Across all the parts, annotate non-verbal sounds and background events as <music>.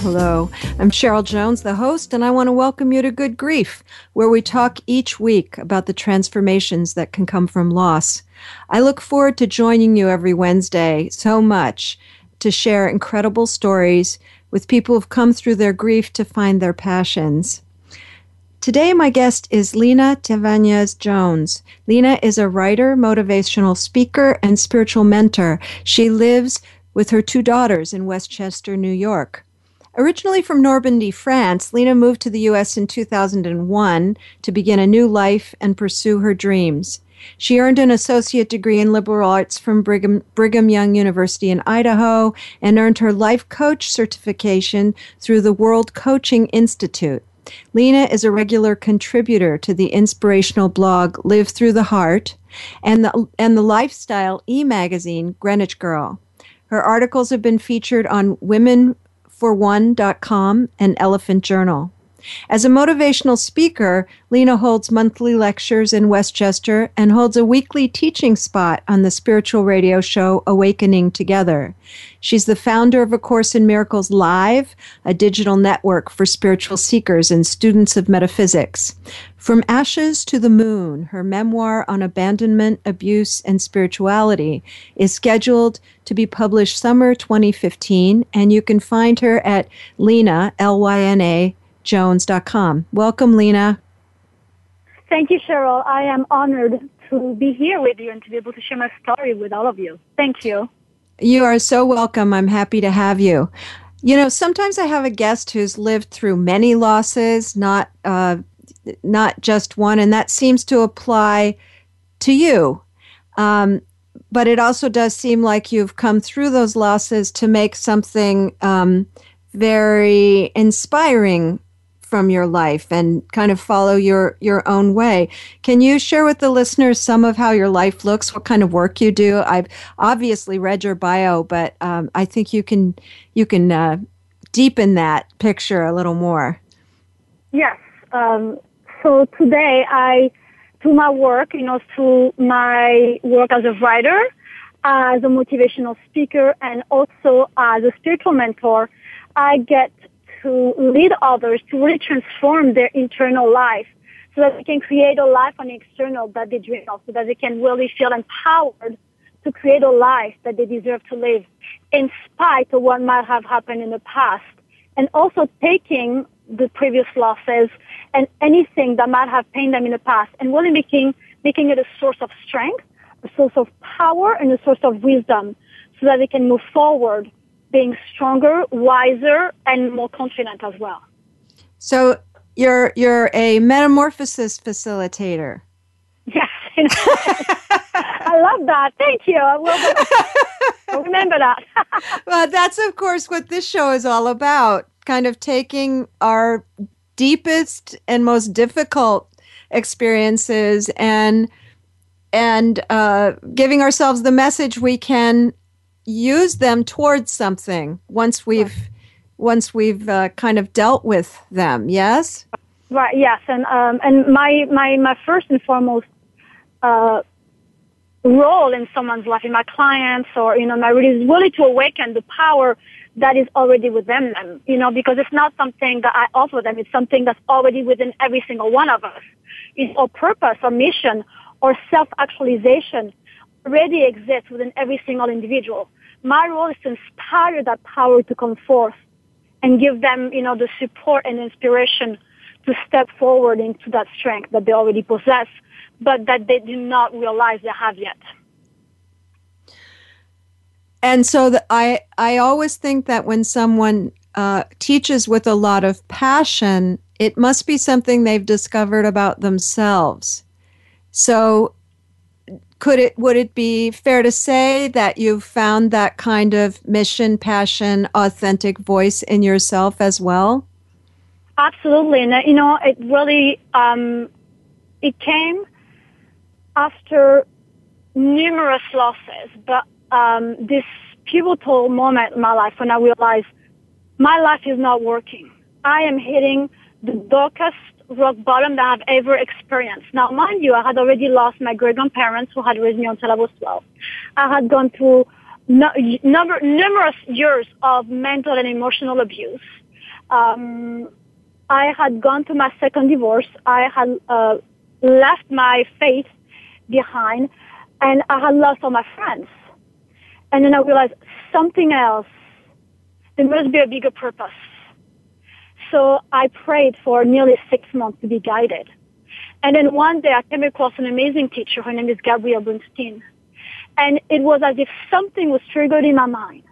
Hello, I'm Cheryl Jones, the host, and I want to welcome you to Good Grief, where we talk each week about the transformations that can come from loss. I look forward to joining you every Wednesday so much to share incredible stories with people who've come through their grief to find their passions. Today, my guest is Lena Tavanez Jones. Lena is a writer, motivational speaker, and spiritual mentor. She lives with her two daughters in Westchester, New York. Originally from Normandy, France, Lena moved to the U.S. in 2001 to begin a new life and pursue her dreams. She earned an associate degree in liberal arts from Brigham, Brigham Young University in Idaho and earned her life coach certification through the World Coaching Institute. Lena is a regular contributor to the inspirational blog Live Through the Heart and the, and the lifestyle e magazine Greenwich Girl. Her articles have been featured on womenforone.com and Elephant Journal. As a motivational speaker, Lena holds monthly lectures in Westchester and holds a weekly teaching spot on the spiritual radio show Awakening Together. She's the founder of A Course in Miracles Live, a digital network for spiritual seekers and students of metaphysics. From Ashes to the Moon, her memoir on abandonment, abuse, and spirituality is scheduled to be published summer 2015, and you can find her at Lena, L Y N A, jones.com. Welcome, Lena. Thank you, Cheryl. I am honored to be here with you and to be able to share my story with all of you. Thank you. You are so welcome. I'm happy to have you. You know, sometimes I have a guest who's lived through many losses, not uh, not just one, and that seems to apply to you. Um, but it also does seem like you've come through those losses to make something um, very inspiring from your life and kind of follow your your own way. Can you share with the listeners some of how your life looks, what kind of work you do? I've obviously read your bio, but um, I think you can you can uh, deepen that picture a little more. Yes. Um, so today I do my work, you know, through my work as a writer, as a motivational speaker, and also as a spiritual mentor. I get to lead others to really transform their internal life so that they can create a life on the external that they dream of, so that they can really feel empowered to create a life that they deserve to live in spite of what might have happened in the past. And also taking the previous losses and anything that might have pained them in the past and really making, making it a source of strength, a source of power, and a source of wisdom so that they can move forward being stronger, wiser, and more confident as well. So you're you're a metamorphosis facilitator. Yes, <laughs> I love that. Thank you. I will <laughs> remember that. <laughs> well, that's of course what this show is all about. Kind of taking our deepest and most difficult experiences and and uh, giving ourselves the message we can use them towards something once we've right. once we've uh, kind of dealt with them. Yes. Right. Yes. And um, and my my my first and foremost uh, role in someone's life, in my clients, or you know, my really is really to awaken the power that is already within them. You know, because it's not something that I offer them; it's something that's already within every single one of us. It's our purpose, our mission, or self-actualization already exists within every single individual. My role is to inspire that power to come forth and give them, you know, the support and inspiration to step forward into that strength that they already possess, but that they do not realize they have yet. And so the, I, I always think that when someone uh, teaches with a lot of passion, it must be something they've discovered about themselves. So could it would it be fair to say that you've found that kind of mission passion authentic voice in yourself as well? Absolutely. And you know it really um, it came after numerous losses but um, this pivotal moment in my life when i realized my life is not working. I am hitting the darkest rock bottom that I've ever experienced. Now, mind you, I had already lost my great grandparents who had raised me until I was 12. I had gone through no, number, numerous years of mental and emotional abuse. Um, I had gone through my second divorce. I had uh, left my faith behind, and I had lost all my friends. And then I realized something else. There must be a bigger purpose so I prayed for nearly six months to be guided. And then one day I came across an amazing teacher. Her name is Gabrielle Bernstein. And it was as if something was triggered in my mind.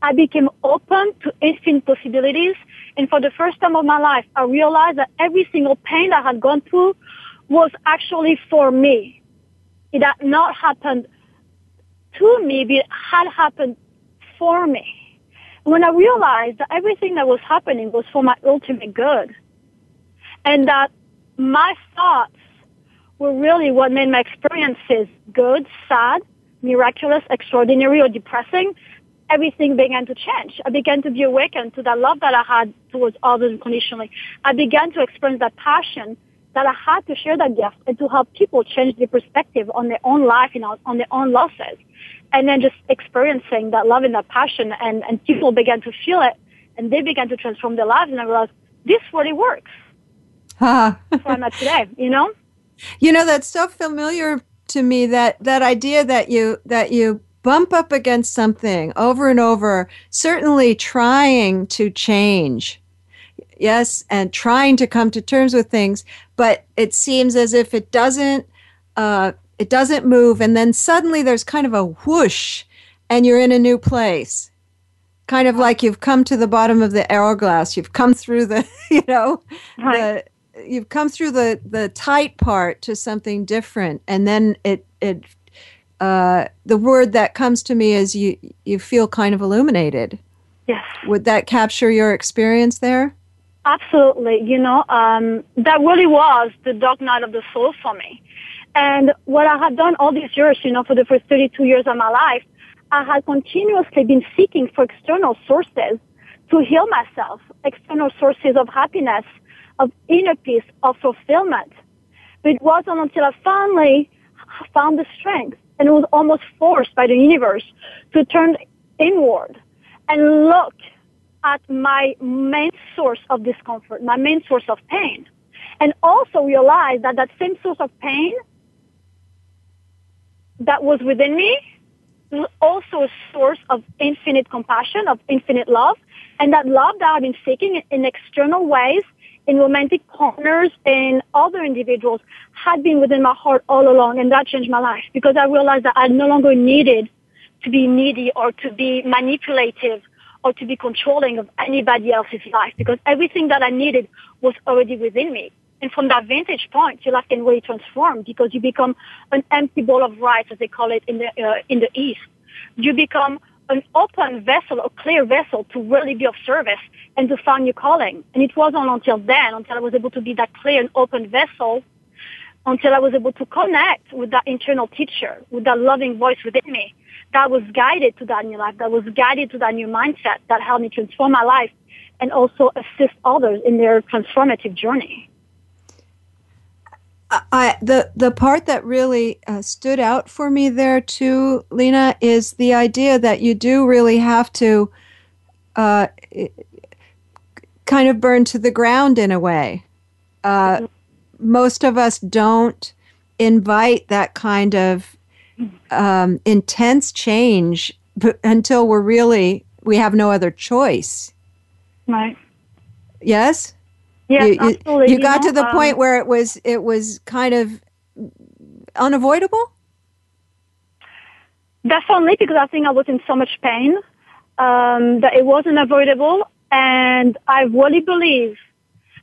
I became open to infinite possibilities. And for the first time of my life, I realized that every single pain I had gone through was actually for me. It had not happened to me, but it had happened for me when I realized that everything that was happening was for my ultimate good and that my thoughts were really what made my experiences good, sad, miraculous, extraordinary, or depressing, everything began to change. I began to be awakened to that love that I had towards others unconditionally. I began to experience that passion that I had to share that gift and to help people change their perspective on their own life and on their own losses and then just experiencing that love and that passion and, and people began to feel it and they began to transform their lives and I realized this really works. <laughs> That's where I'm at today, you know? You know, that's so familiar to me that that idea that you that you bump up against something over and over, certainly trying to change. Yes, and trying to come to terms with things, but it seems as if it doesn't uh, it doesn't move, and then suddenly there's kind of a whoosh, and you're in a new place. Kind of like you've come to the bottom of the hourglass. You've come through the, <laughs> you know, right. the, you've come through the the tight part to something different, and then it it uh, the word that comes to me is you you feel kind of illuminated. Yes. Would that capture your experience there? Absolutely. You know, um, that really was the dark night of the soul for me. And what I had done all these years, you know, for the first 32 years of my life, I had continuously been seeking for external sources to heal myself, external sources of happiness, of inner peace, of fulfillment. But it wasn't until I finally found the strength and was almost forced by the universe to turn inward and look at my main source of discomfort, my main source of pain. And also realize that that same source of pain that was within me was also a source of infinite compassion, of infinite love. And that love that I've been seeking in external ways, in romantic partners, in other individuals, had been within my heart all along. And that changed my life because I realized that I no longer needed to be needy or to be manipulative or to be controlling of anybody else's life because everything that I needed was already within me. And from that vantage point, your life can really transform because you become an empty ball of rice, as they call it in the uh, in the East. You become an open vessel, a clear vessel to really be of service and to find your calling. And it wasn't until then, until I was able to be that clear and open vessel, until I was able to connect with that internal teacher, with that loving voice within me, that was guided to that new life, that was guided to that new mindset that helped me transform my life and also assist others in their transformative journey. I, the the part that really uh, stood out for me there too, Lena, is the idea that you do really have to uh, kind of burn to the ground in a way. Uh, mm-hmm. Most of us don't invite that kind of um, intense change b- until we're really we have no other choice. Right. Yes. Yes, you, you, absolutely. you got know, to the um, point where it was it was kind of unavoidable. Definitely, because I think I was in so much pain um, that it wasn't avoidable, and I really believe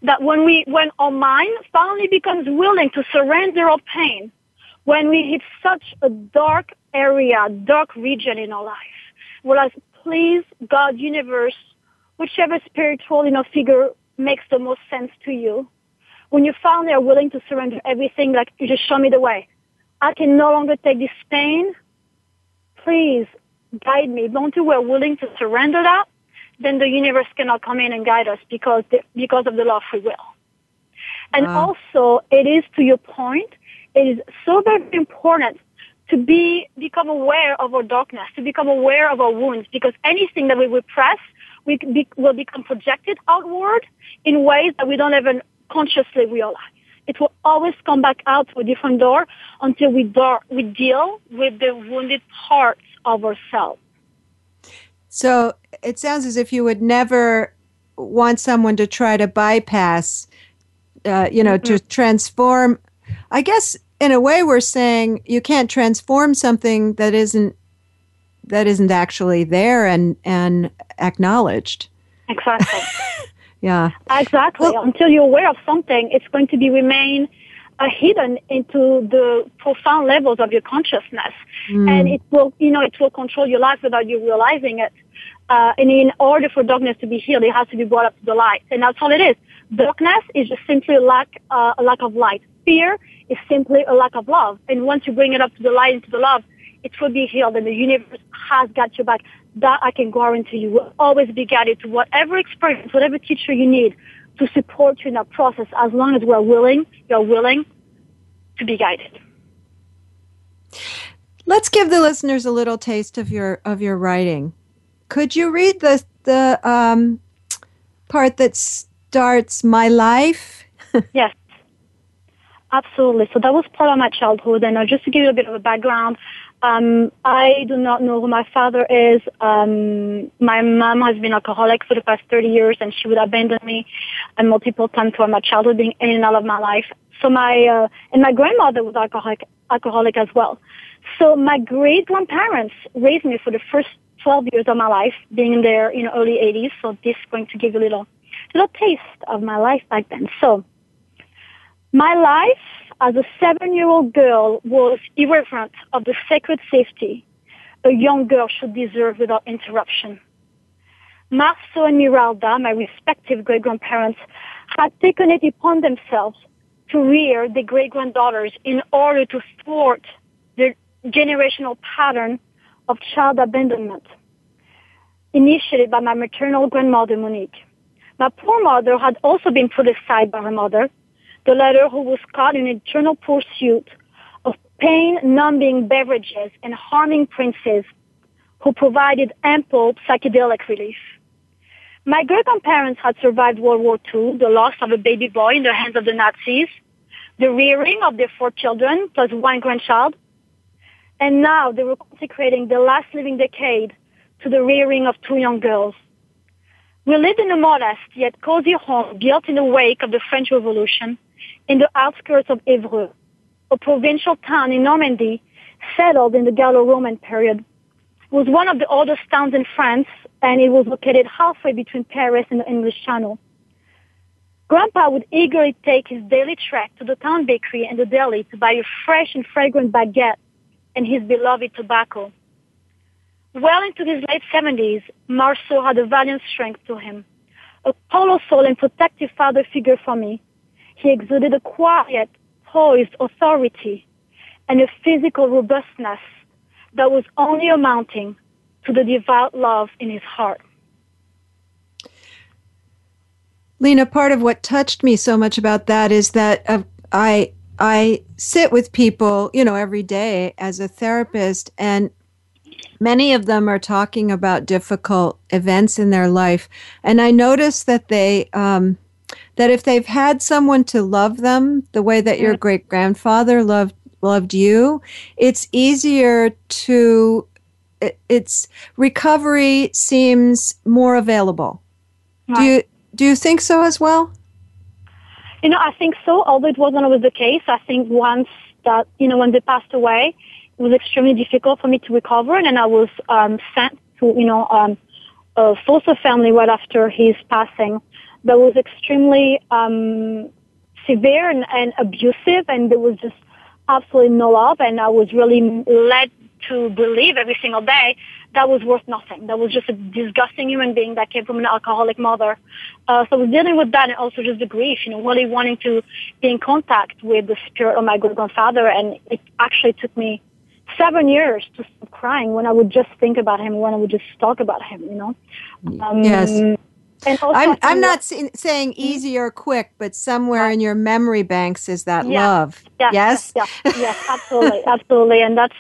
that when we, when our mind finally becomes willing to surrender our pain, when we hit such a dark area, dark region in our life, whereas please, God, universe, whichever spiritual, you know, figure makes the most sense to you, when you finally are willing to surrender everything, like you just show me the way. I can no longer take this pain please guide me. Once we're willing to surrender that, then the universe cannot come in and guide us because the, because of the law of free will. And Wow. also, it is to your point, it is so very important to be become aware of our darkness, to become aware of our wounds, because anything that we repress, we be, will become projected outward in ways that we don't even consciously realize. It will always come back out to a different door until we, door, we deal with the wounded parts of ourselves. So it sounds as if you would never want someone to try to bypass, uh, you know, to transform. I guess in a way we're saying you can't transform something that isn't that isn't actually there and and acknowledged. Exactly. <laughs> Yeah. Exactly. Well- Until you're aware of something, it's going to be remain uh, hidden into the profound levels of your consciousness, and it will, you know, it will control your life without you realizing it. Uh, and in order for darkness to be healed, it has to be brought up to the light, and that's all it is. Darkness is just simply a lack, uh, a lack of light. Fear is simply a lack of love, and once you bring it up to the light and to the love, it will be healed, and the universe has got your back. That I can guarantee you will always be guided to whatever experience, whatever teacher you need to support you in that process as long as we're willing, you're willing to be guided. Let's give the listeners a little taste of your of your writing. Could you read the the um, part that starts my life? <laughs> Yes. Absolutely. So that was part of my childhood. And uh, just to give you a bit of a background, um, I do not know who my father is. Um, my mom has been alcoholic for the past 30 years and she would abandon me and multiple times throughout my childhood being in and out of my life. So my, uh, and my grandmother was alcoholic, alcoholic as well. So my great grandparents raised me for the first 12 years of my life, being there in their, you know, early 80s. So this is going to give you a little, little taste of my life back then. So, my life as a seven-year-old girl was irreverent of the sacred safety a young girl should deserve without interruption. Marceau and Miralda, my respective great-grandparents, had taken it upon themselves to rear their great-granddaughters in order to thwart the generational pattern of child abandonment initiated by my maternal grandmother, Monique. My poor mother had also been put aside by her mother, the latter who was caught in eternal pursuit of pain-numbing beverages and harming princes who provided ample psychedelic relief. My great-grandparents had survived World War II, the loss of a baby boy in the hands of the Nazis, the rearing of their four children plus one grandchild, and now they were consecrating the last living decade to the rearing of two young girls. We lived in a modest yet cozy home built in the wake of the French Revolution in the outskirts of Évreux, a provincial town in Normandy settled in the Gallo-Roman period. Was one of the oldest towns in France and it was located halfway between Paris and the English Channel. Grandpa would eagerly take his daily trek to the town bakery and the deli to buy a fresh and fragrant baguette and his beloved tobacco. Well into his late 70s, Marceau had a valiant strength to him. A colossal and protective father figure for me, he exuded a quiet, poised authority and a physical robustness that was only amounting to the devout love in his heart. Lena, part of what touched me so much about that is that uh, I I sit with people, you know, every day as a therapist, and many of them are talking about difficult events in their life, and I notice that they um, that if they've had someone to love them the way that your great grandfather loved loved you, it's easier to it, it's recovery seems more available. Right. Do you do you think so as well? You know, I think so, although it wasn't always the case. I think once that, you know, when they passed away, it was extremely difficult for me to recover, and then I was um, sent to, you know, um, a foster family right after his passing that was extremely um, severe and, and abusive, and there was just absolutely no love, and I was really led to believe every single day that was worth nothing. That was just a disgusting human being that came from an alcoholic mother. Uh, so I was dealing with that and also just the grief, you know, really wanting to be in contact with the spirit of my great grandfather. And it actually took me seven years to stop crying when I would just think about him, when I would just talk about him, you know. Um, yes. I'm, I'm not saying saying easy or quick, but somewhere in your memory banks is that yeah. love. Yes, yes, yes, yes, yes absolutely, <laughs> absolutely, and that's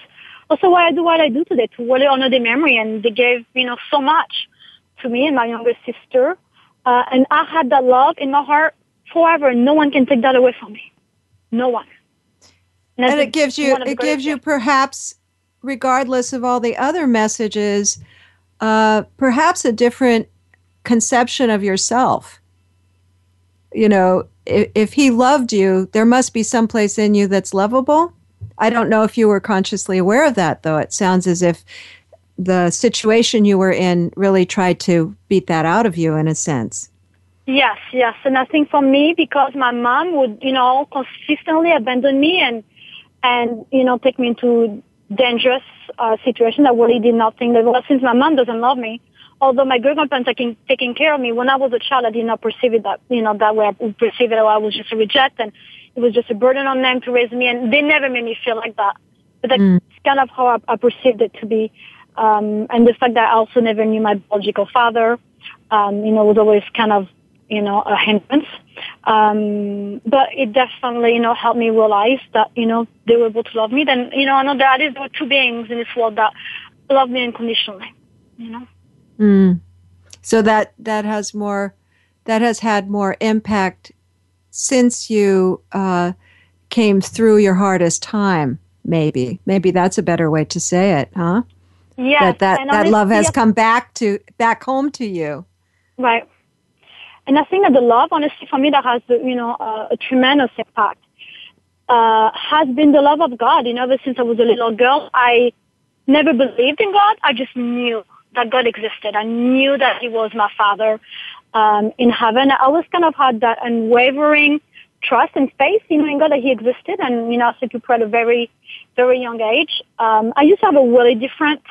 also why I do what I do today to really honor the memory. And they gave, you know, so much to me and my younger sister. Uh, and I had that love in my heart forever. No one can take that away from me. No one. And, and it gives you, it gives you perhaps, regardless of all the other messages, uh, perhaps a different conception of yourself. You know, if, if he loved you, there must be some place in you that's lovable I don't know if you were consciously aware of that, though. It sounds as if the situation you were in really tried to beat that out of you in a sense. Yes, yes. And I think for me, because my mom would, you know, consistently abandon me and, and, you know, take me into dangerous uh, situations, I really did not think that, well, since my mom doesn't love me, although my great grandparents taking taking care of me, when I was a child, I did not perceive it that, you know, that way. I perceived it, I was just a reject and it was just a burden on them to raise me, and they never made me feel like that. But that's mm. kind of how I, I perceived it to be. Um, and the fact that I also never knew my biological father, um, you know, was always kind of, you know, a hindrance. Um, but it definitely, you know, helped me realize that, you know, they were able to love me. Then, you know, I know that there were two beings in this world that love me unconditionally, you know. Mm. So that, that has more, that has had more impact since you uh, came through your hardest time, maybe. Maybe that's a better way to say it, huh? Yeah. That that, that love has come back to back home to you. Right. And I think that the love, honestly, for me, that has you know uh, a tremendous impact. Uh, has been the love of God. You know, ever since I was a little girl, I never believed in God. I just knew that God existed. I knew that He was my Father um, in heaven. I always kind of had that unwavering trust and faith, you know, in God that He existed, and you know, I started to pray at a very, very young age. Um, I used to have a really different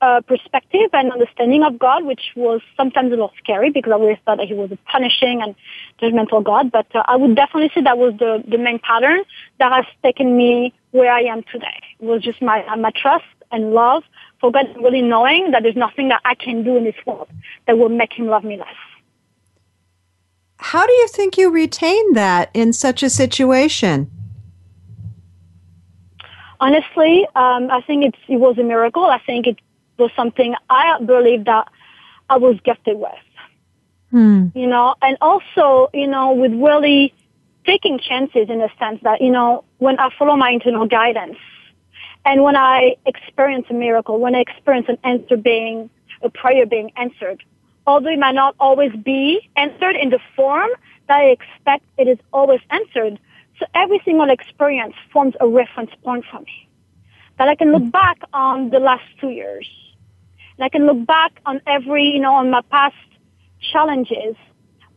uh, perspective and understanding of God, which was sometimes a little scary because I always thought that He was a punishing and judgmental God. But uh, I would definitely say that was the the main pattern that has taken me where I am today. It was just my my trust and love for God, really knowing that there's nothing that I can do in this world that will make Him love me less. How do you think you retain that in such a situation? Honestly, um, I think it's, it was a miracle. I think it was something I believe that I was gifted with. Hmm. You know, and also, you know, with really taking chances in the sense that, you know, when I follow my internal guidance and when I experience a miracle, when I experience an answer being, a prayer being answered, although it might not always be answered in the form that I expect it is always answered. So every single experience forms a reference point for me. That I can look back on the last two years. And I can look back on every, you know, on my past challenges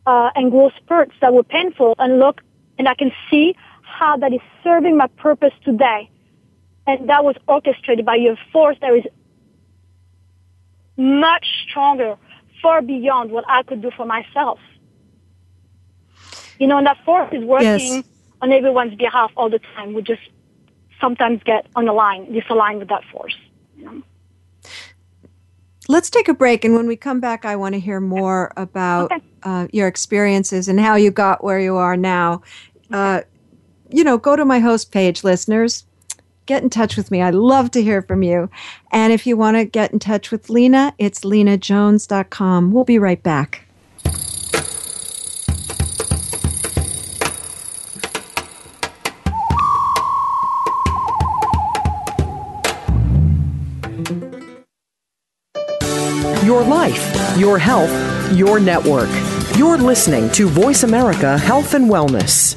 uh, and growth spurts that were painful and look and I can see how that is serving my purpose today. And that was orchestrated by your force that is much stronger far beyond what I could do for myself. You know, and that force is working yes. on everyone's behalf all the time. We just sometimes get on the line, disaligned with that force. You know? Let's take a break, and when we come back, I want to hear more about okay. uh, your experiences and how you got where you are now. Uh, you know, go to my host page, listeners get in touch with me. I love to hear from you. And if you want to get in touch with Lena, it's lenajones.com. We'll be right back. Your life, your health, your network. You're listening to Voice America Health and Wellness.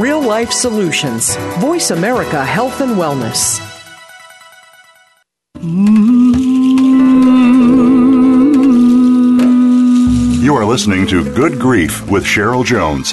Real life solutions. Voice America Health and Wellness. You are listening to Good Grief with Cheryl Jones.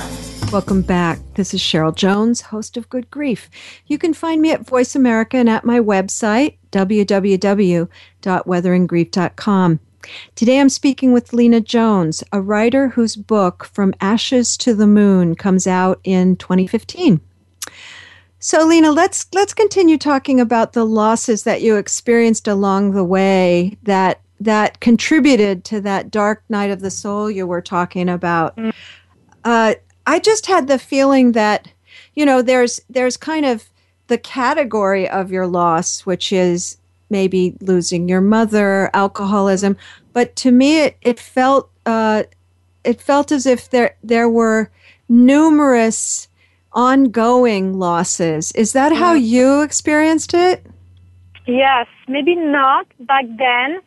Welcome back. This is Cheryl Jones, host of Good Grief. You can find me at Voice America and at my website, www.weatheringgrief.com. Today I'm speaking with Lena Jones, a writer whose book, From Ashes to the Moon, comes out in 2015. So Lena, let's let's continue talking about the losses that you experienced along the way that that contributed to that dark night of the soul you were talking about. Uh, I just had the feeling that, you know, there's there's kind of the category of your loss, which is maybe losing your mother, alcoholism. But to me, it, it felt uh, it felt as if there there were numerous ongoing losses. Is that how you experienced it? Yes, maybe not back then,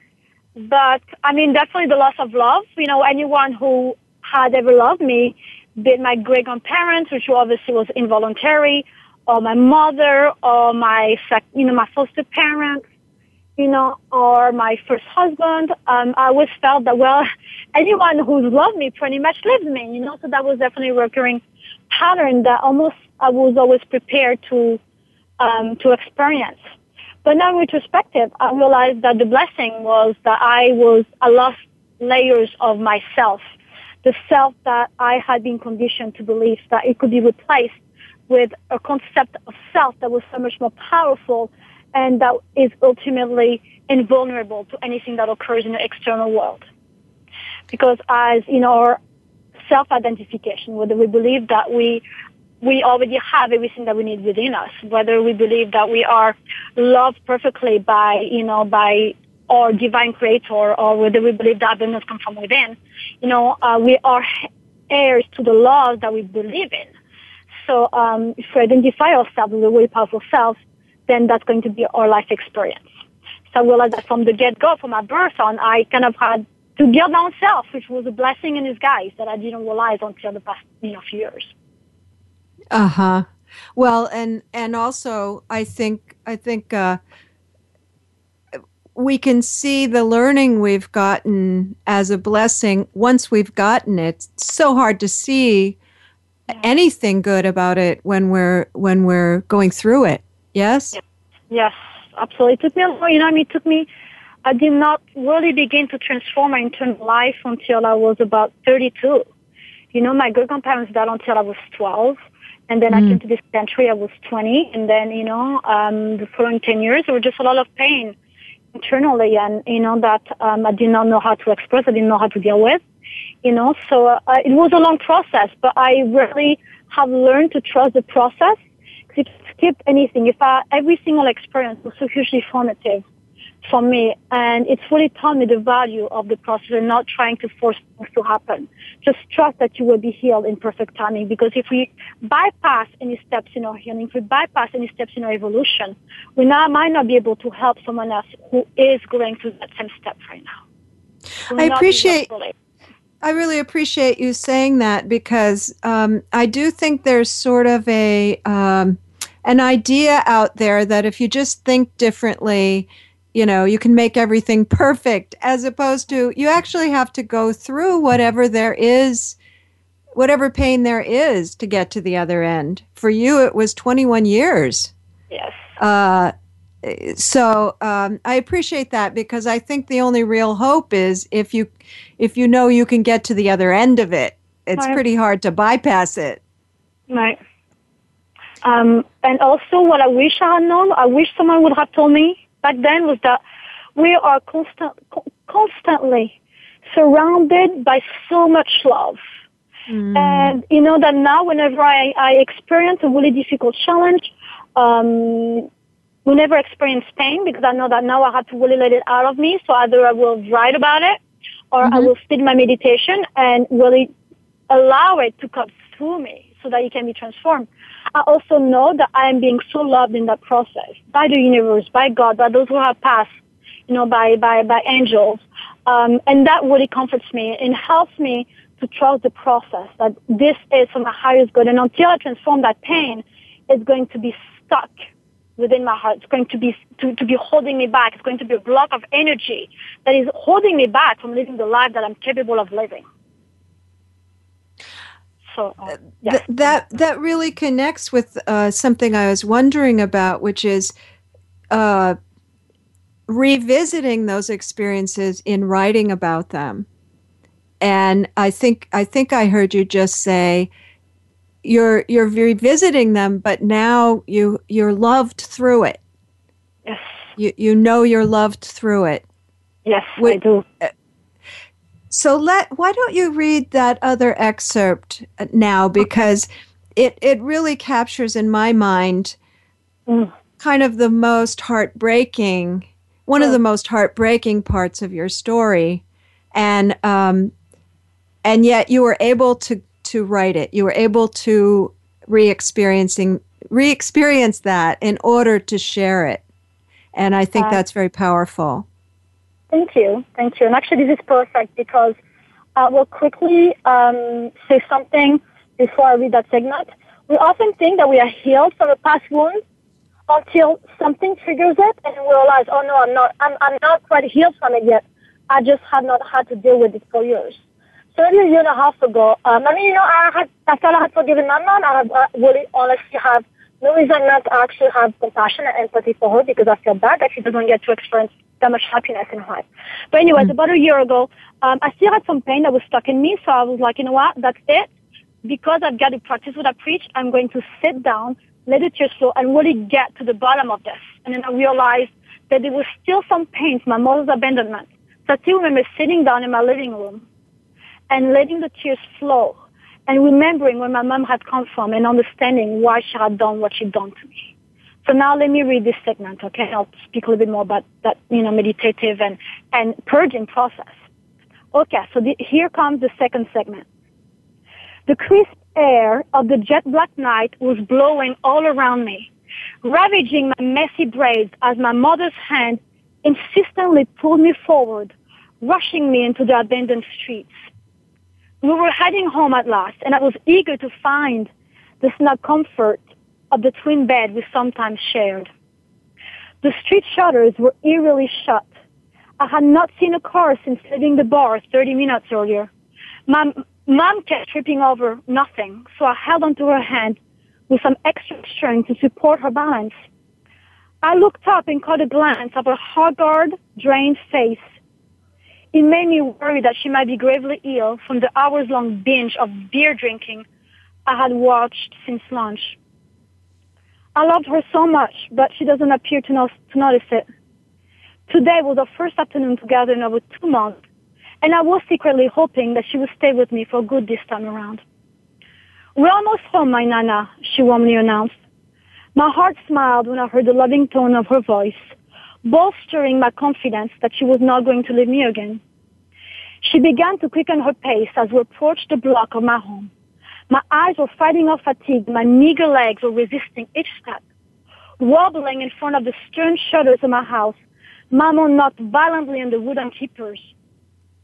but I mean, definitely the loss of love. You know, anyone who had ever loved me, be it my great grandparents, which obviously was involuntary, or my mother, or my you know my foster parents, you know, or my first husband. Um, I always felt that well, <laughs> anyone who loved me pretty much lived me. You know, so that was definitely a recurring pattern that almost I was always prepared to um, to experience. But now in retrospective, I realized that the blessing was that I was, I lost layers of myself. The self that I had been conditioned to believe that it could be replaced with a concept of self that was so much more powerful and that is ultimately invulnerable to anything that occurs in the external world. Because as, in our self-identification, whether we believe that we we already have everything that we need within us. Whether we believe that we are loved perfectly by, you know, by our divine creator, or whether we believe that abundance comes from within, you know, uh, we are heirs to the laws that we believe in. So um, if we identify ourselves with a really powerful self, then that's going to be our life experience. So I realized that from the get-go, from my birth on, I kind of had to build my own self, which was a blessing in disguise that I didn't realize until the past, you know, few years. Uh huh. Well, and and also, I think I think uh, we can see the learning we've gotten as a blessing once we've gotten it. It's so hard to see anything good about it when we're when we're going through it. Yes. Yes, absolutely. It took me, you know, I mean, it took me. I did not really begin to transform my internal life until I was about 32. You know, my great grandparents died until I was 12. And then mm. I came to this country, I was 20. And then, you know, um, the following 10 years, there was just a lot of pain internally and, you know, that um, I did not know how to express, I didn't know how to deal with, you know. So uh, it was a long process, but I really have learned to trust the process. Because if anything, if I, every single experience was so hugely formative for me. And it's really taught me the value of the process and not trying to force things to happen. Just trust that you will be healed in perfect timing because if we bypass any steps in our healing, if we bypass any steps in our evolution, we now might not be able to help someone else who is going through that same step right now. I appreciate. I really appreciate you saying that because um, I do think there's sort of a um, an idea out there that if you just think differently, you know, you can make everything perfect, as opposed to you actually have to go through whatever there is, whatever pain there is to get to the other end. For you, it was 21 years. Yes. Uh, so um, I appreciate that because I think the only real hope is if you if you know you can get to the other end of it. It's Right. pretty hard to bypass it. Right. Um, and also, what I wish I had known, I wish someone would have told me back then was that we are constant, co- constantly surrounded by so much love. And you know that now, whenever I, I experience a really difficult challenge, um, we never experience pain because I know that now I have to really let it out of me. So either I will write about it or I will sit in my meditation and really allow it to come through me so that it can be transformed. I also know that I am being so loved in that process by the universe, by God, by those who have passed, you know, by, by, by angels. Um, and that really comforts me and helps me to trust the process that this is for my highest good. And until I transform that pain, it's going to be stuck within my heart. It's going to be to, to be holding me back. It's going to be a block of energy that is holding me back from living the life that I'm capable of living. So uh, yeah, Th- that that really connects with uh, something I was wondering about, which is uh, revisiting those experiences in writing about them. And I think I think I heard you just say you're you're revisiting them, but now you you're loved through it. yes, You you know you're loved through it. yes, I Wait- do. So let why don't you read that other excerpt uh, now? Because it it really captures in my mind Mm. kind of the most heartbreaking one of the most heartbreaking parts of your story. And um and yet you were able to to write it. You were able to re-experiencing re-experience that in order to share it. And i think Uh, that's very powerful Thank you. Thank you. And actually, this is perfect because I will quickly um, say something before I read that segment. We often think that we are healed from a past wound until something triggers it and we realize, oh no, I'm not, I'm, I'm not quite healed from it yet. I just had not had to deal with it for years. So maybe a year and a half ago, um, I mean, you know, I had, I thought I had forgiven my mom. I have uh, really honestly have no reason not to actually have compassion and empathy for her because I feel bad that she doesn't get to experience that much happiness in life. But anyways, about a year ago, um, I still had some pain that was stuck in me. So I was like, you know what? That's it. Because I've got to practice what I preach, I'm going to sit down, let the tears flow, and really get to the bottom of this. And then I realized that there was still some pain from my mother's abandonment. So I still remember sitting down in my living room and letting the tears flow and remembering where my mom had come from and understanding why she had done what she'd done to me. So now let me read this segment, okay? I'll speak a little bit more about that, you know, meditative and, and purging process. Okay, so the, here comes the second segment. The crisp air of the jet black night was blowing all around me, ravaging my messy braids as my mother's hand insistently pulled me forward, rushing me into the abandoned streets. We were heading home at last, and I was eager to find the snug comfort of the twin bed we sometimes shared. The street shutters were eerily shut. I had not seen a car since leaving the bar 30 minutes earlier. My mom kept tripping over nothing, so I held onto her hand with some extra strength to support her balance. I looked up and caught a glance of her haggard, drained face. It made me worry that she might be gravely ill from the hours-long binge of beer drinking I had watched since lunch. I loved her so much, but she doesn't appear to, to notice it. Today was our first afternoon together in over two months, and I was secretly hoping that she would stay with me for good this time around. We're almost home, my Nana, she warmly announced. My heart smiled when I heard the loving tone of her voice, bolstering my confidence that she was not going to leave me again. She began to quicken her pace as we approached the block of my home. My eyes were fighting off fatigue. My meager legs were resisting each step. Wobbling in front of the stern shutters of my house, Mama knocked violently on the wooden keepers.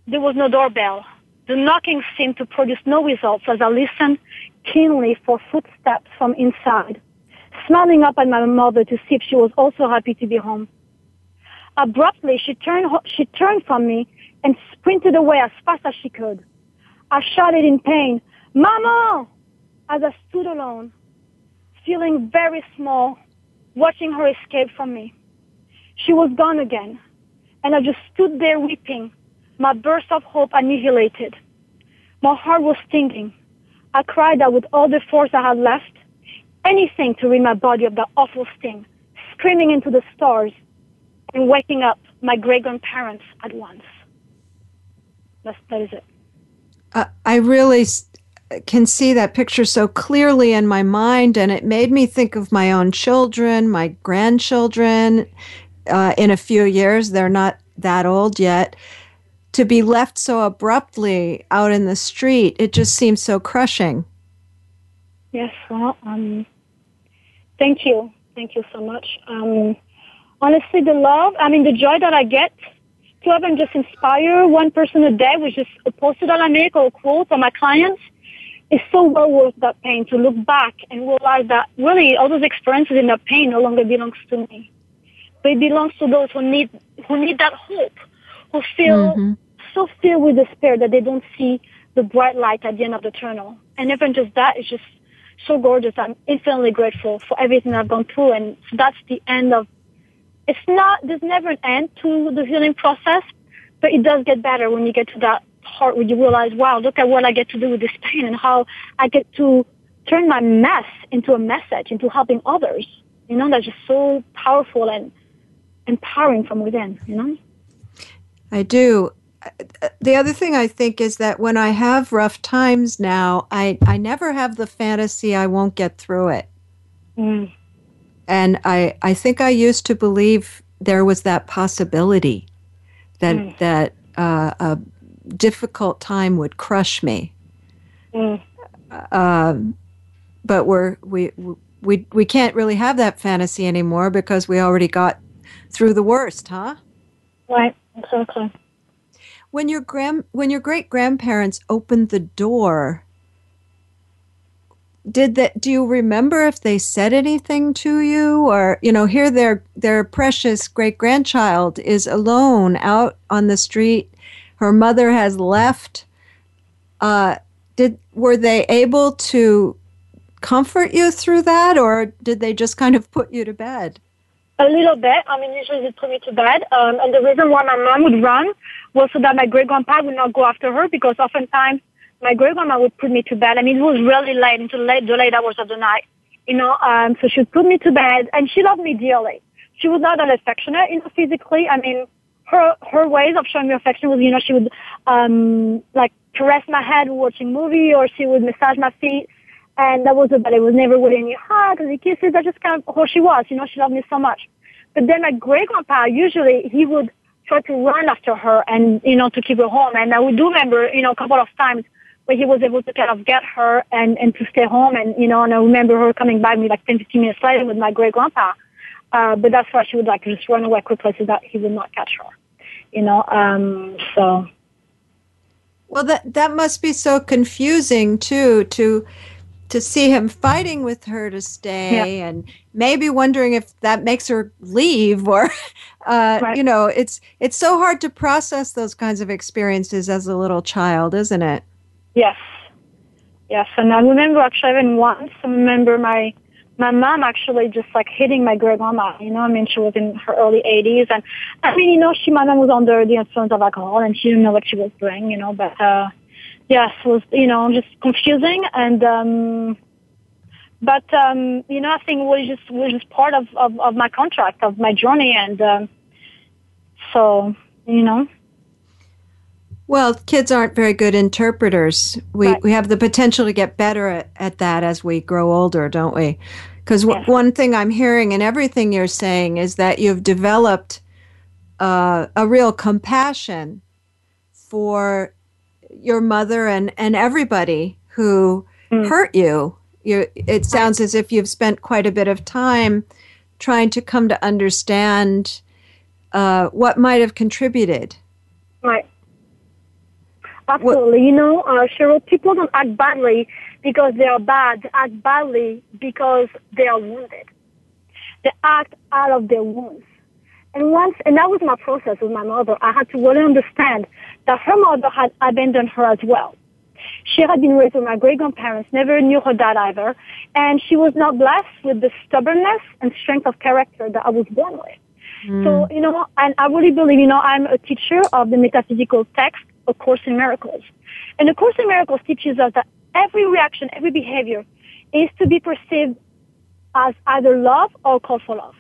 There was no doorbell. The knocking seemed to produce no results as I listened keenly for footsteps from inside, smiling up at my mother to see if she was also happy to be home. Abruptly, she turned, she turned from me and sprinted away as fast as she could. I shouted in pain, Mama! As I stood alone, feeling very small, watching her escape from me. She was gone again, and I just stood there weeping, my burst of hope annihilated. My heart was stinging. I cried out with all the force I had left, anything to rid my body of that awful sting, screaming into the stars and waking up my great grandparents at once. That's, that is it. Uh, I really can see that picture so clearly in my mind, and it made me think of my own children, my grandchildren. Uh, in a few years, they're not that old yet. To be left so abruptly out in the street, it just seems so crushing. Yes, well, um, thank you. Thank you so much. Um, honestly, the love, I mean, the joy that I get to have even just inspire one person a day with just a post that I make or a quote for my clients is so well worth that pain to look back and realize that really all those experiences in that pain no longer belongs to me. But it belongs to those who need, who need that hope, who feel mm-hmm. so filled with despair that they don't see the bright light at the end of the tunnel. And even just that is just so gorgeous. I'm infinitely grateful for everything I've gone through. And that's the end of it's not, there's never an end to the healing process, but it does get better when you get to that part where you realize, wow, look at what I get to do with this pain and how I get to turn my mess into a message, into helping others. You know, that's just so powerful and empowering from within, you know? I do. The other thing I think is that when I have rough times now, I, I never have the fantasy I won't get through it. Mm. And I, I think I used to believe there was that possibility that mm. that uh, a difficult time would crush me. Mm. Um, but we're we we we can't really have that fantasy anymore because we already got through the worst, huh? Right, exactly. When your grand when your great grandparents opened the door did that do you remember if they said anything to you or you know here their their precious great grandchild is alone out on the street her mother has left uh did were they able to comfort you through that or did they just kind of put you to bed a little bit i mean usually they put me to bed um, and the reason why my mom would run was so that my great grandpa would not go after her because oftentimes my great grandma would put me to bed. I mean, it was really late into late, the late hours of the night, you know. Um, so she would put me to bed, and she loved me dearly. She was not that affectionate, you know, physically. I mean, her her ways of showing me affection was, you know, she would um like caress my head watching movie, or she would massage my feet, and that was about it. Was never with any hugs, any kisses. That's just kind of who she was. You know, she loved me so much. But then my great grandpa usually he would try to run after her and you know to keep her home. And I would do remember you know a couple of times but he was able to kind of get her and, and to stay home. And, you know, and I remember her coming by me like 10, 15 minutes later with my great grandpa. Uh, but that's why she would like just run away quickly so that he would not catch her, you know, um, so. Well, that, that must be so confusing too, to, to see him fighting with her to stay yeah. and maybe wondering if that makes her leave or <laughs> uh, right. you know it's it's so hard to process those kinds of experiences as a little child isn't it Yes. Yes. And I remember actually even once, I remember my, my mom actually just like hitting my great grandma, you know, I mean, she was in her early 80s. And I mean, you know, she, my mom was under the influence of alcohol and she didn't know what she was doing, you know, but, uh, yes, it was, you know, just confusing. And, um, but, um, you know, I think it was just, was just part of, of, of my contract, of my journey. And, um, so, you know, well, kids aren't very good interpreters. We right. we have the potential to get better at, at that as we grow older, don't we? Because w- one thing I'm hearing in everything you're saying is that you've developed uh, a real compassion for your mother and, and everybody who mm. hurt you. you. It sounds as if you've spent quite a bit of time trying to come to understand uh, what might have contributed. Right. Absolutely. What? You know, uh, Cheryl, people don't act badly because they are bad. They act badly because they are wounded. They act out of their wounds. And once, and that was my process with my mother. I had to really understand that her mother had abandoned her as well. She had been raised with my great grandparents, never knew her dad either, and she was not blessed with the stubbornness and strength of character that I was born with. Mm. So, you know, and I really believe, you know, I'm a teacher of the metaphysical text, A Course in Miracles. And A Course in Miracles teaches us that every reaction, every behavior is to be perceived as either love or call for love.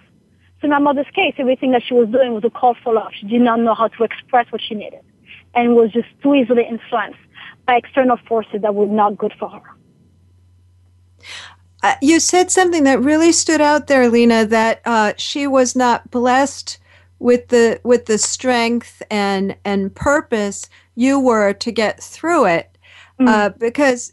So in my mother's case, everything that she was doing was a call for love. She did not know how to express what she needed and was just too easily influenced by external forces that were not good for her. Uh, you said something that really stood out there, Lina, that uh, she was not blessed with the with the strength and and purpose you were to get through it, mm. uh, because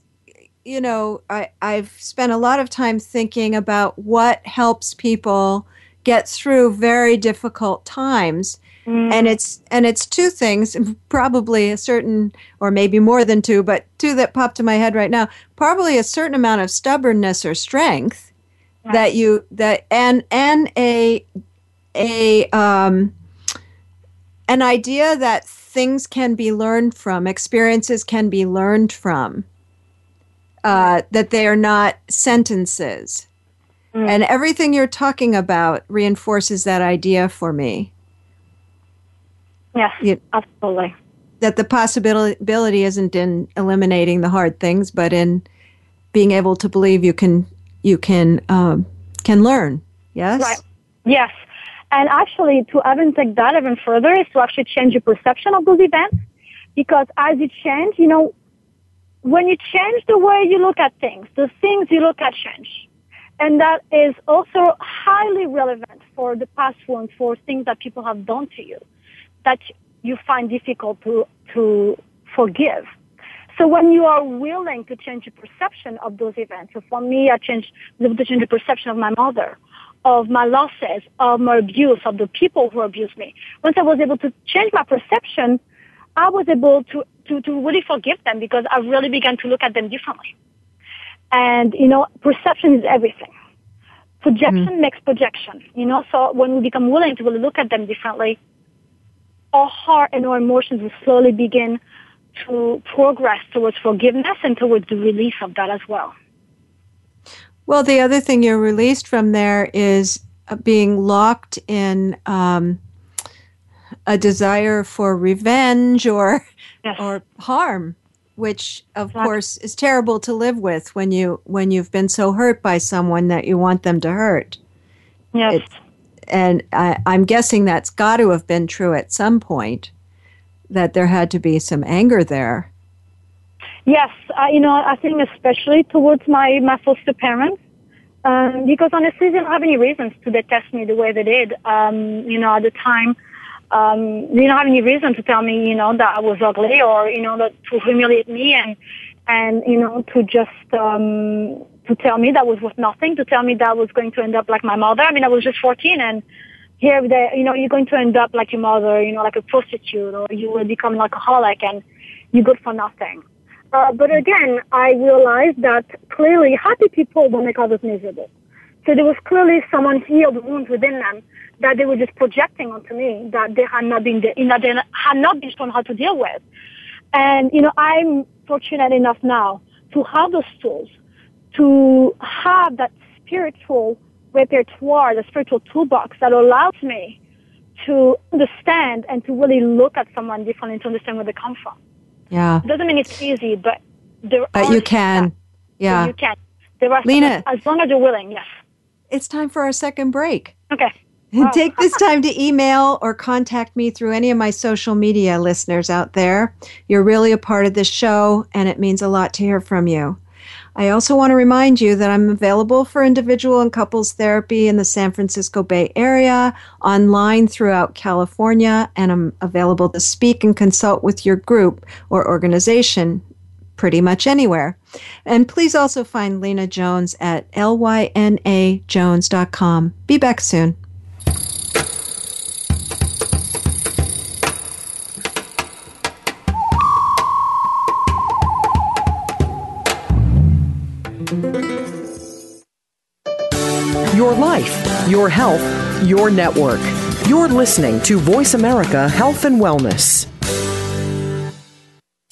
you know I I've spent a lot of time thinking about what helps people get through very difficult times Mm. And it's and it's two things, <laughs> probably a certain or maybe more than two, but two that pop to my head right now. Probably a certain amount of stubbornness or strength that you that and and a a um an idea that things can be learned from, experiences can be learned from. Uh, that they are not sentences. Mm. And everything you're talking about reinforces that idea for me. Yes, you, absolutely. That the possibility isn't in eliminating the hard things, but in being able to believe you can you can um, can learn. Yes. Right. Yes. And actually, to even take that even further is to actually change your perception of those events, because as you change, you know, when you change the way you look at things, the things you look at change. And that is also highly relevant for the past ones, for things that people have done to you that you find difficult to, to forgive. So when you are willing to change your perception of those events, so for me, I changed to change the perception of my mother, of my losses, of my abuse, of the people who abused me. Once I was able to change my perception, I was able to, to, to really forgive them because I really began to look at them differently. And, you know, perception is everything. Projection mm-hmm. makes projection, you know, so when we become willing to really look at them differently, our heart and our emotions will slowly begin to progress towards forgiveness and towards the release of that as well. Well, the other thing you're released from there is uh, being locked in um, a desire for revenge or yes. or harm, which of exactly. course is terrible to live with when you when you've been so hurt by someone that you want them to hurt. Yes. It's, and I, I'm guessing that's got to have been true at some point, that there had to be some anger there. Yes, uh, you know, I think especially towards my, my foster parents, um, because honestly, they don't have any reasons to detest me the way they did. Um, you know, at the time, um, they don't have any reason to tell me, you know, that I was ugly or, you know, that to humiliate me and, and, you know, to just, um, to tell me that was worth nothing, to tell me that I was going to end up like my mother. I mean, I was just 14 and here, the, you know, you're going to end up like your mother, you know, like a prostitute or you will become an alcoholic and you're good for nothing. Uh, but again, I realized that clearly happy people will make others miserable. So there was clearly someone healed wounds within them that they were just projecting onto me that they had not been, you know, they had not been shown how to deal with. And, you know, I'm fortunate enough now to have those tools to have that spiritual repertoire, the spiritual toolbox that allows me to understand and to really look at someone differently to understand where they come from. Yeah. It doesn't mean it's easy, but there but you can. Yeah. You can. There are Lina, as long as you're willing, yes. It's time for our second break. Okay. <laughs> Take this time to email or contact me through any of my social media listeners out there. You're really a part of this show, and it means a lot to hear from you. I also want to remind you that I'm available for individual and couples therapy in the San Francisco Bay Area, online throughout California, and I'm available to speak and consult with your group or organization pretty much anywhere. And please also find Lina Jones at linajones.com. Be back soon. Your life, your health, your network. You're listening to Voice America Health and Wellness.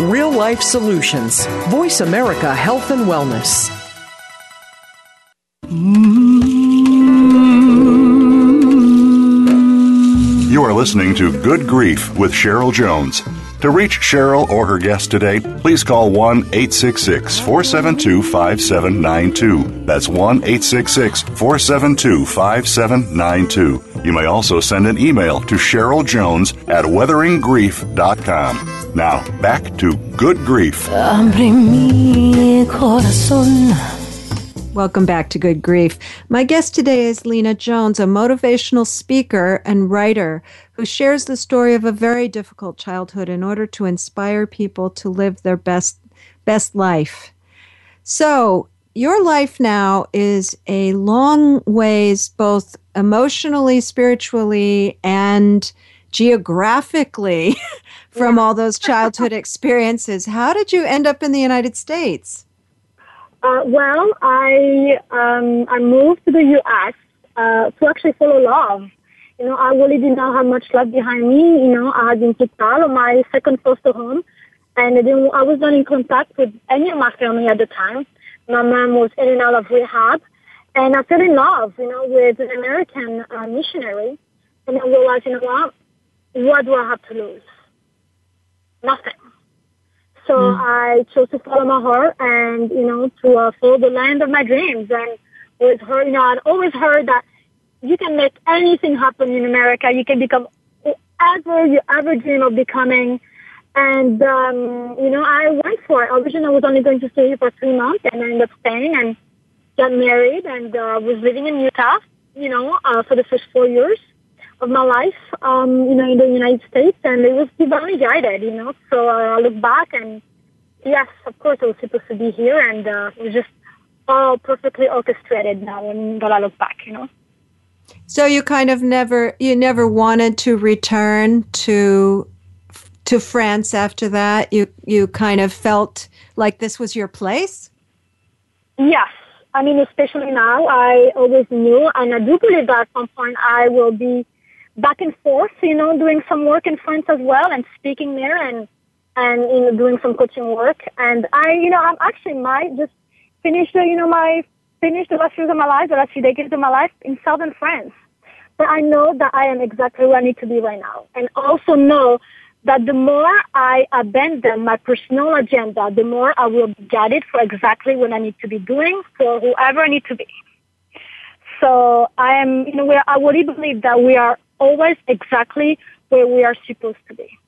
Real life solutions. Voice America Health and Wellness. You are listening to Good Grief with Cheryl Jones. To reach Cheryl or her guest today, please call 1 866 472 5792. That's 1 866 472 5792. You may also send an email to Cheryl Jones at weatheringgrief.com. Now, back to Good Grief. Welcome back to Good Grief. My guest today is Lina Jones, a motivational speaker and writer who shares the story of a very difficult childhood in order to inspire people to live their best best life. So, your life now is a long ways both emotionally, spiritually, and geographically <laughs> from all those childhood <laughs> experiences. How did you end up in the United States? Uh, well, I um, I moved to the U.S. Uh, to actually follow love. You know, I really didn't know how much left behind me. You know, I had been kicked out of my second foster home, and then I was not in contact with any of my family at the time. My mom was in and out of rehab, and I fell in love, you know, with an American uh, missionary, and I realized, you know what, what do I have to lose? Nothing. So mm. I chose to follow my heart and, you know, to uh, follow the land of my dreams. And with her, you know, I'd always heard that you can make anything happen in America. You can become whatever you ever dream of becoming. And, um, you know, I went for it. Originally, I was only going to stay here for three months and I ended up staying and got married and uh, was living in Utah, you know, uh, for the first four years of my life, um, you know, in the United States, and it was divinely guided, you know. So uh, I look back, and yes, of course, I was supposed to be here, and uh, it was just all perfectly orchestrated now when I look back, you know. So you kind of never, you never wanted to return to to France after that. You you kind of felt like this was your place. Yes, I mean, especially now, I always knew, and I do believe that at some point I will be back and forth, you know, doing some work in France as well and speaking there and, and, you know, doing some coaching work. And I, you know, I'm actually might just finish, the, uh, you know, my, finish the last years of my life, the last few decades of my life in southern France. But I know that I am exactly where I need to be right now. And also know that the more I abandon my personal agenda, the more I will be guided for exactly what I need to be doing for whoever I need to be. So I am, you know, where I really believe that we are always exactly where we are supposed to be.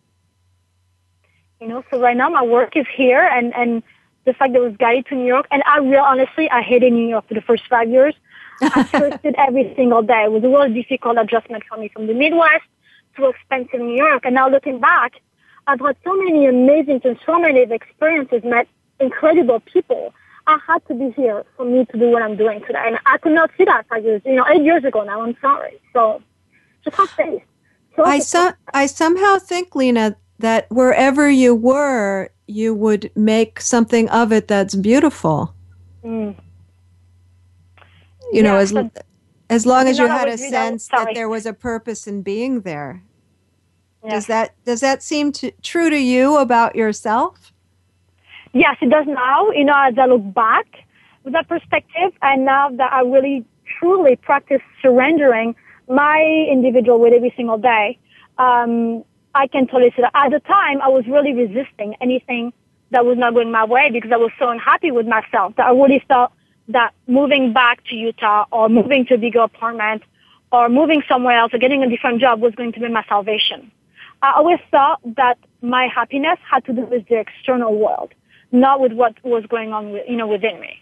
You know, so right now my work is here and, and the fact that I was guided to New York and I real honestly I hated New York for the first five years. I <laughs> it every single day. It was a really difficult adjustment for me from the Midwest to expensive New York. And now looking back, I've had so many amazing transformative experiences, met incredible people. I had to be here for me to do what I'm doing today. And I could not see that five years, you know, eight years ago now. I'm sorry. So just have faith. So I, so, I somehow think, Lina, that wherever you were, you would make something of it that's beautiful. Mm. You Yeah, know, as as long as you had a was- you know, sense that there was a purpose in being there. Yeah. Does that does that seem to, true to you about yourself? Yes, it does now, you know, as I look back with that perspective and now that I really truly practice surrendering my individual with every single day, um, I can totally see that. At the time, I was really resisting anything that was not going my way because I was so unhappy with myself that I really felt that moving back to Utah or moving to a bigger apartment or moving somewhere else or getting a different job was going to be my salvation. I always thought that my happiness had to do with the external world, not with what was going on, with, you know, within me.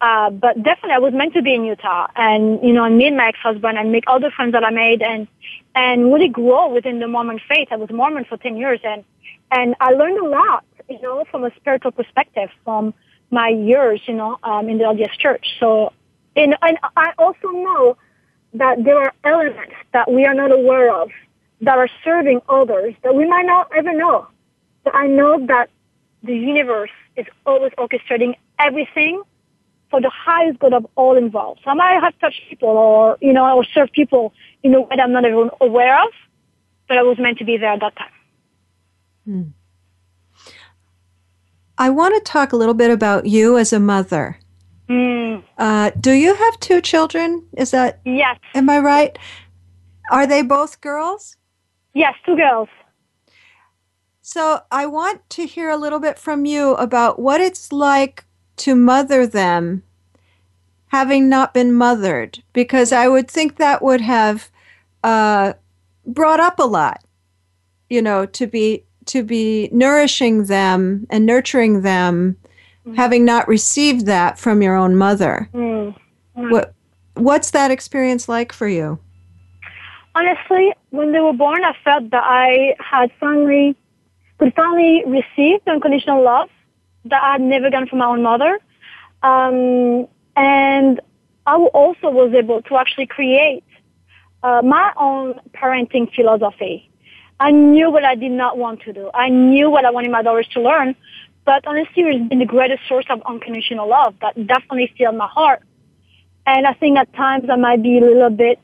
Uh, but definitely, I was meant to be in Utah, and you know, and meet my ex-husband and make all the friends that I made, and and really grow within the Mormon faith. I was Mormon for ten years, and and I learned a lot, you know, from a spiritual perspective from my years, you know, um, in the LDS Church. So, and and I also know that there are elements that we are not aware of that are serving others that we might not ever know. But I know that the universe is always orchestrating everything for the highest good of all involved. So I might have touched people or, you know, or served people in a way that I'm not even aware of, but I was meant to be there at that time. I want to talk a little bit about you as a mother. Mm, Uh, do you have two children? Is that yes, am I right? Are they both girls? Yes, two girls. So I want to hear a little bit from you about what it's like to mother them having not been mothered, because I would think that would have uh, brought up a lot, you know, to be to be nourishing them and nurturing them, having not received that from your own mother. Mm. What what's that experience like for you? Honestly, when they were born, I felt that I had finally, could finally receive the unconditional love that I had never gotten from my own mother. Um, and I also was able to actually create uh, my own parenting philosophy. I knew what I did not want to do. I knew what I wanted my daughters to learn. But honestly, it's been the greatest source of unconditional love that definitely filled my heart. And I think at times I might be a little bit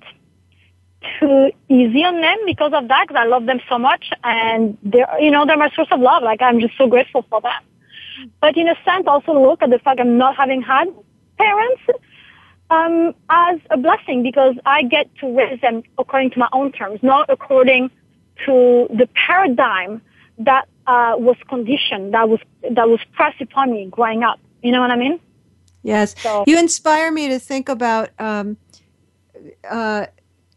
too easy on them because of that because I love them so much and they're you know they're my source of love. Like I'm just so grateful for them. But in a sense also look at the fact I'm not having had parents um, as a blessing because I get to raise them according to my own terms not according to the paradigm that uh, was conditioned that was that was pressed upon me growing up. You know what I mean? Yes. So- You inspire me to think about um, uh,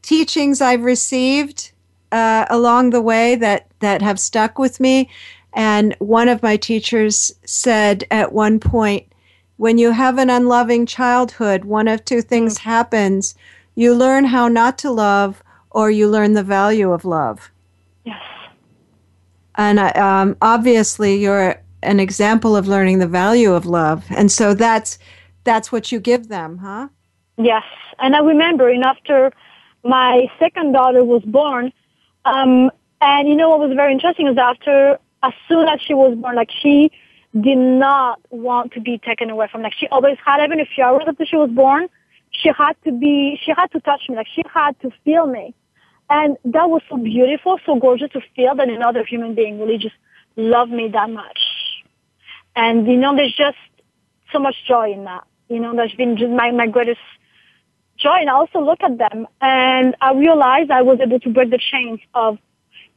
teachings I've received uh, along the way that, that have stuck with me. And one of my teachers said at one point, when you have an unloving childhood, one of two things happens. You learn how not to love, or you learn the value of love. yes And uh, um, obviously, you're an example of learning the value of love. And so that's that's what you give them, huh? Yes, and I remember, and after my second daughter was born, um, and you know what was very interesting is after, as soon as she was born, like she did not want to be taken away from, like she always had, even a few hours after she was born, she had to be, she had to touch me, like she had to feel me. And that was so beautiful, so gorgeous to feel that another human being really just loved me that much. And, you know, there's just so much joy in that. You know, that's been just my, my greatest joy. And I also look at them and I realized I was able to break the chains of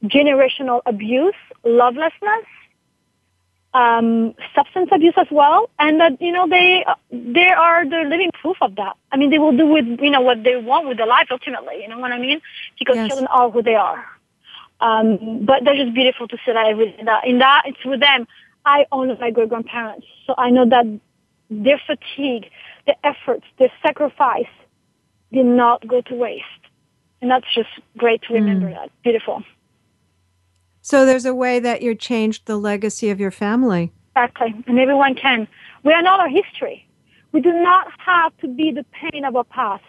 generational abuse, lovelessness, um, substance abuse as well, and that you know they they are the living proof of that. I mean, they will do with you know what they want with their life ultimately. You know what I mean? Because Yes. children are who they are. Um, but they're just beautiful to see that every. That in that it's with them. I honor my great grandparents, so I know that their fatigue, their efforts, their sacrifice did not go to waste, and that's just great to remember. That beautiful. So there's a way that you changed the legacy of your family. Exactly. And everyone can. We are not our history. We do not have to be the pain of our past.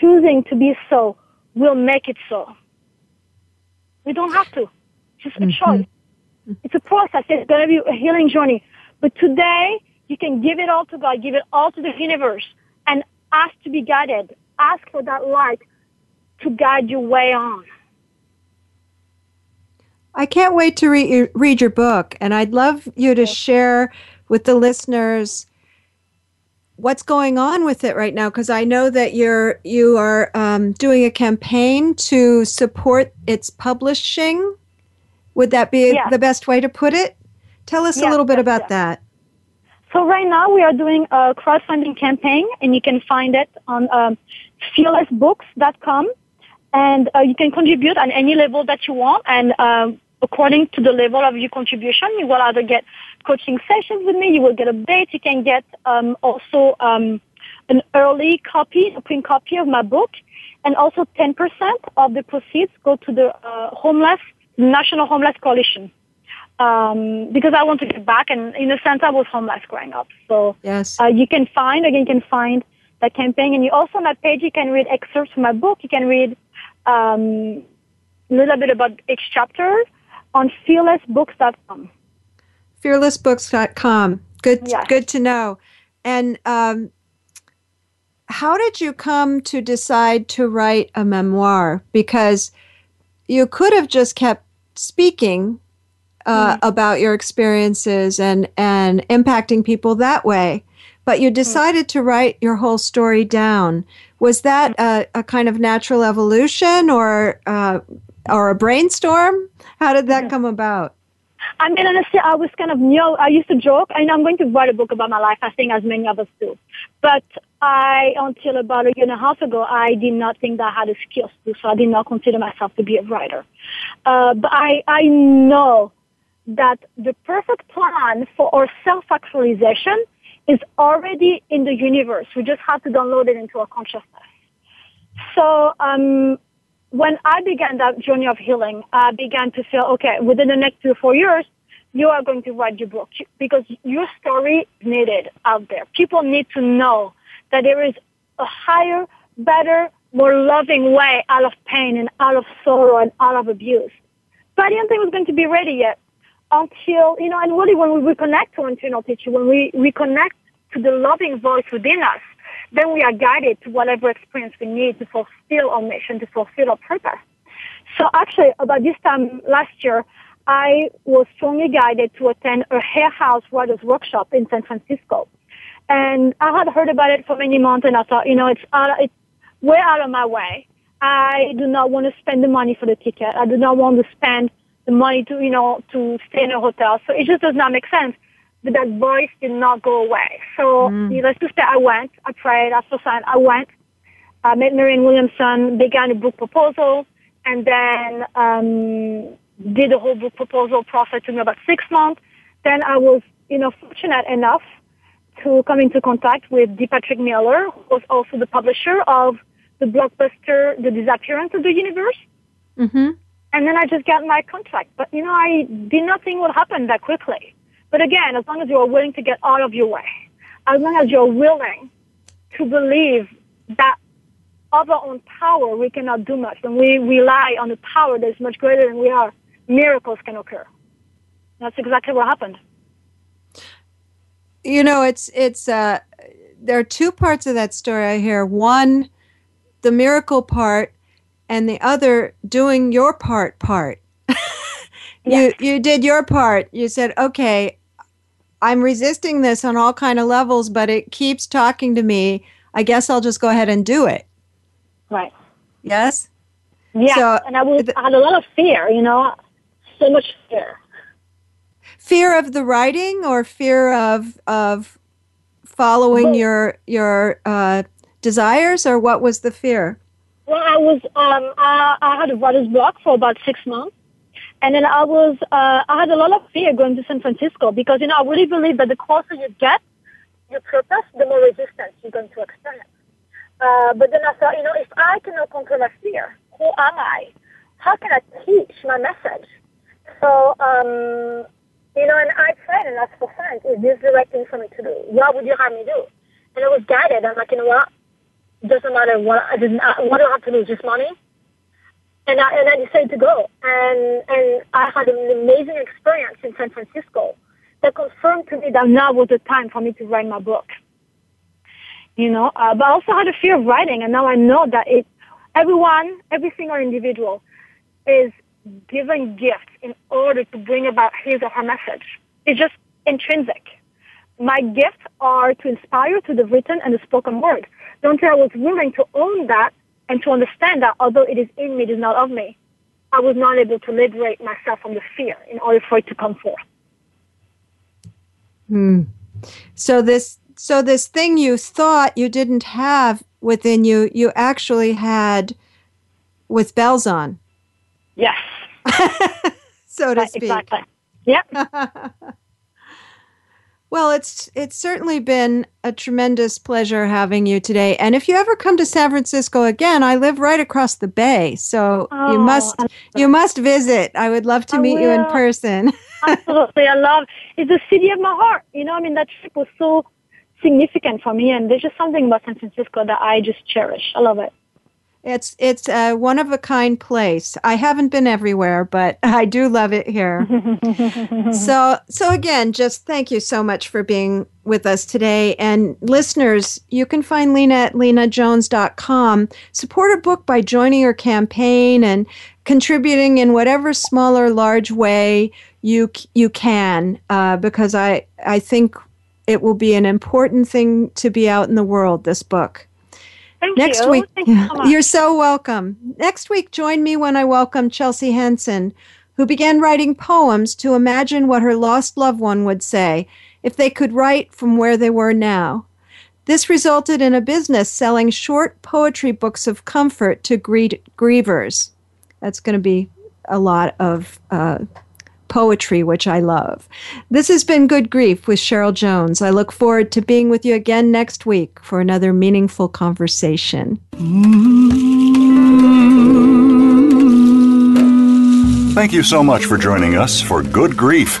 Choosing to be so will make it so. We don't have to. It's just a Mm-hmm. choice. It's a process. It's going to be a healing journey. But today, you can give it all to God, give it all to the universe, ask to be guided. Ask for that light to guide your way on. I can't wait to read your, read your book, and I'd love you to share with the listeners what's going on with it right now because I know that you're you are um, doing a campaign to support its publishing. Would that be Yes. the best way to put it? Tell us a little bit yes, about that. So right now we are doing a crowdfunding campaign, and you can find it on um, fearlessbooks.com, and uh, you can contribute on any level that you want. And um, according to the level of your contribution, you will either get coaching sessions with me, you will get updates, you can get um, also um, an early copy, a print copy of my book, and also 10% of the proceeds go to the uh, homeless National Homeless Coalition um, because I want to give back. And in a sense, I was homeless growing up. So Yes. uh, you can find, again, you can find that campaign. And you also on my page, you can read excerpts from my book. You can read um, a little bit about each chapter on fearlessbooks.com. Fearlessbooks.com. Good Yes. good to know. And um, how did you come to decide to write a memoir? Because you could have just kept speaking uh, about your experiences and and impacting people that way, but you decided to write your whole story down. Was that a, a kind of natural evolution or uh, or a brainstorm? How did that come about? I mean, honestly, I was kind of new. I used to joke, and I'm going to write a book about my life, I think, as many of us do. But I, until about a year and a half ago, I did not think that I had the skills to, so I did not consider myself to be a writer. Uh, but I, I know that the perfect plan for our self-actualization is already in the universe. We just have to download it into our consciousness. So, um, when I began that journey of healing, I began to feel, okay, within the next two or four years, you are going to write your book because your story needed out there. People need to know that there is a higher, better, more loving way out of pain and out of sorrow and out of abuse. But I didn't think it was going to be ready yet until, you know, and really when we reconnect to our internal teacher, when we reconnect to the loving voice within us, then we are guided to whatever experience we need to fulfill our mission, to fulfill our purpose. So actually, about this time last year, I was strongly guided to attend a Hay House Writers Workshop in San Francisco. And I had heard about it for many months and I thought, you know, it's, out, it's way out of my way. I do not want to spend the money for the ticket. I do not want to spend the money to, you know, to stay in a hotel. So it just does not make sense. But that voice did not go away. So needless to say, I went. I prayed. I saw sign. I went. I met Marianne Williamson, began a book proposal, and then um, did the whole book proposal process. Took me about six months. Then I was, you know, fortunate enough to come into contact with D. Patrick Miller, who was also the publisher of the blockbuster The Disappearance of the Universe. Mm-hmm. And then I just got my contract. But, you know, I did not think would happen that quickly. But again, as long as you are willing to get out of your way, as long as you're willing to believe that of our own power, we cannot do much. When we rely on a power that is much greater than we are, miracles can occur. That's exactly what happened. You know, it's it's uh there are two parts of that story I hear. One, the miracle part, and the other doing your part part. <laughs> You you did your part. You said, "Okay, I'm resisting this on all kind of levels, but it keeps talking to me. I guess I'll just go ahead and do it." Right. Yes? Yeah. So, and I, was, the- I had a lot of fear, you know, so much fear. Fear of the writing or fear of of following Both. your your uh desires or what was the fear? Well, I was, um, I, I had a writer's block for about six months. And then I was, uh, I had a lot of fear going to San Francisco because, you know, I really believe that the closer you get your purpose, the more resistance you're going to experience. Uh, but then I thought, you know, if I cannot conquer my fear, who am I? How can I teach my message? So, um, You know, and I prayed and asked for signs. Is this the right thing for me to do? What would you have me do? And I was guided. I'm like, you know what? Doesn't matter what I didn't. Uh, what I have to lose? Just money. And I and I decided to go. And and I had an amazing experience in San Francisco that confirmed to me that now was the time for me to write my book. You know, uh, but I also had a fear of writing, and now I know that it. Everyone, every single individual, is given gifts in order to bring about his or her message. It's just intrinsic. My gifts are to inspire to the written and the spoken word. Until I was willing to own that and to understand that although it is in me, it is not of me, I was not able to liberate myself from the fear in order for it to come forth. Hmm. So this so this thing you thought you didn't have within you, you actually had with bells on. Yes. <laughs> so to speak. Exactly. Yep. <laughs> well, it's it's certainly been a tremendous pleasure having you today. And if you ever come to San Francisco again, I live right across the bay, so Oh, you must you must visit. I would love to I meet you in person. <laughs> Absolutely. I love it's the city of my heart. You know, I mean that trip was so significant for me and there's just something about San Francisco that I just cherish. I love it. It's it's a one of a kind place. I haven't been everywhere, but <laughs> I do love it here. <laughs> so so again, just thank you so much for being with us today. And listeners, you can find Lina at linajones.com. Support a book by joining her campaign and contributing in whatever small or large way you you can, uh, because I I think it will be an important thing to be out in the world. This book. Thank Next you. week, so You're so welcome. Next week, join me when I welcome Chelsea Henson, who began writing poems to imagine what her lost loved one would say if they could write from where they were now. This resulted in a business selling short poetry books of comfort to grie- grievers. That's going to be a lot of uh, poetry, which I love. This has been Good Grief with Cheryl Jones. I look forward to being with you again next week for another meaningful conversation. Thank you so much for joining us for Good Grief.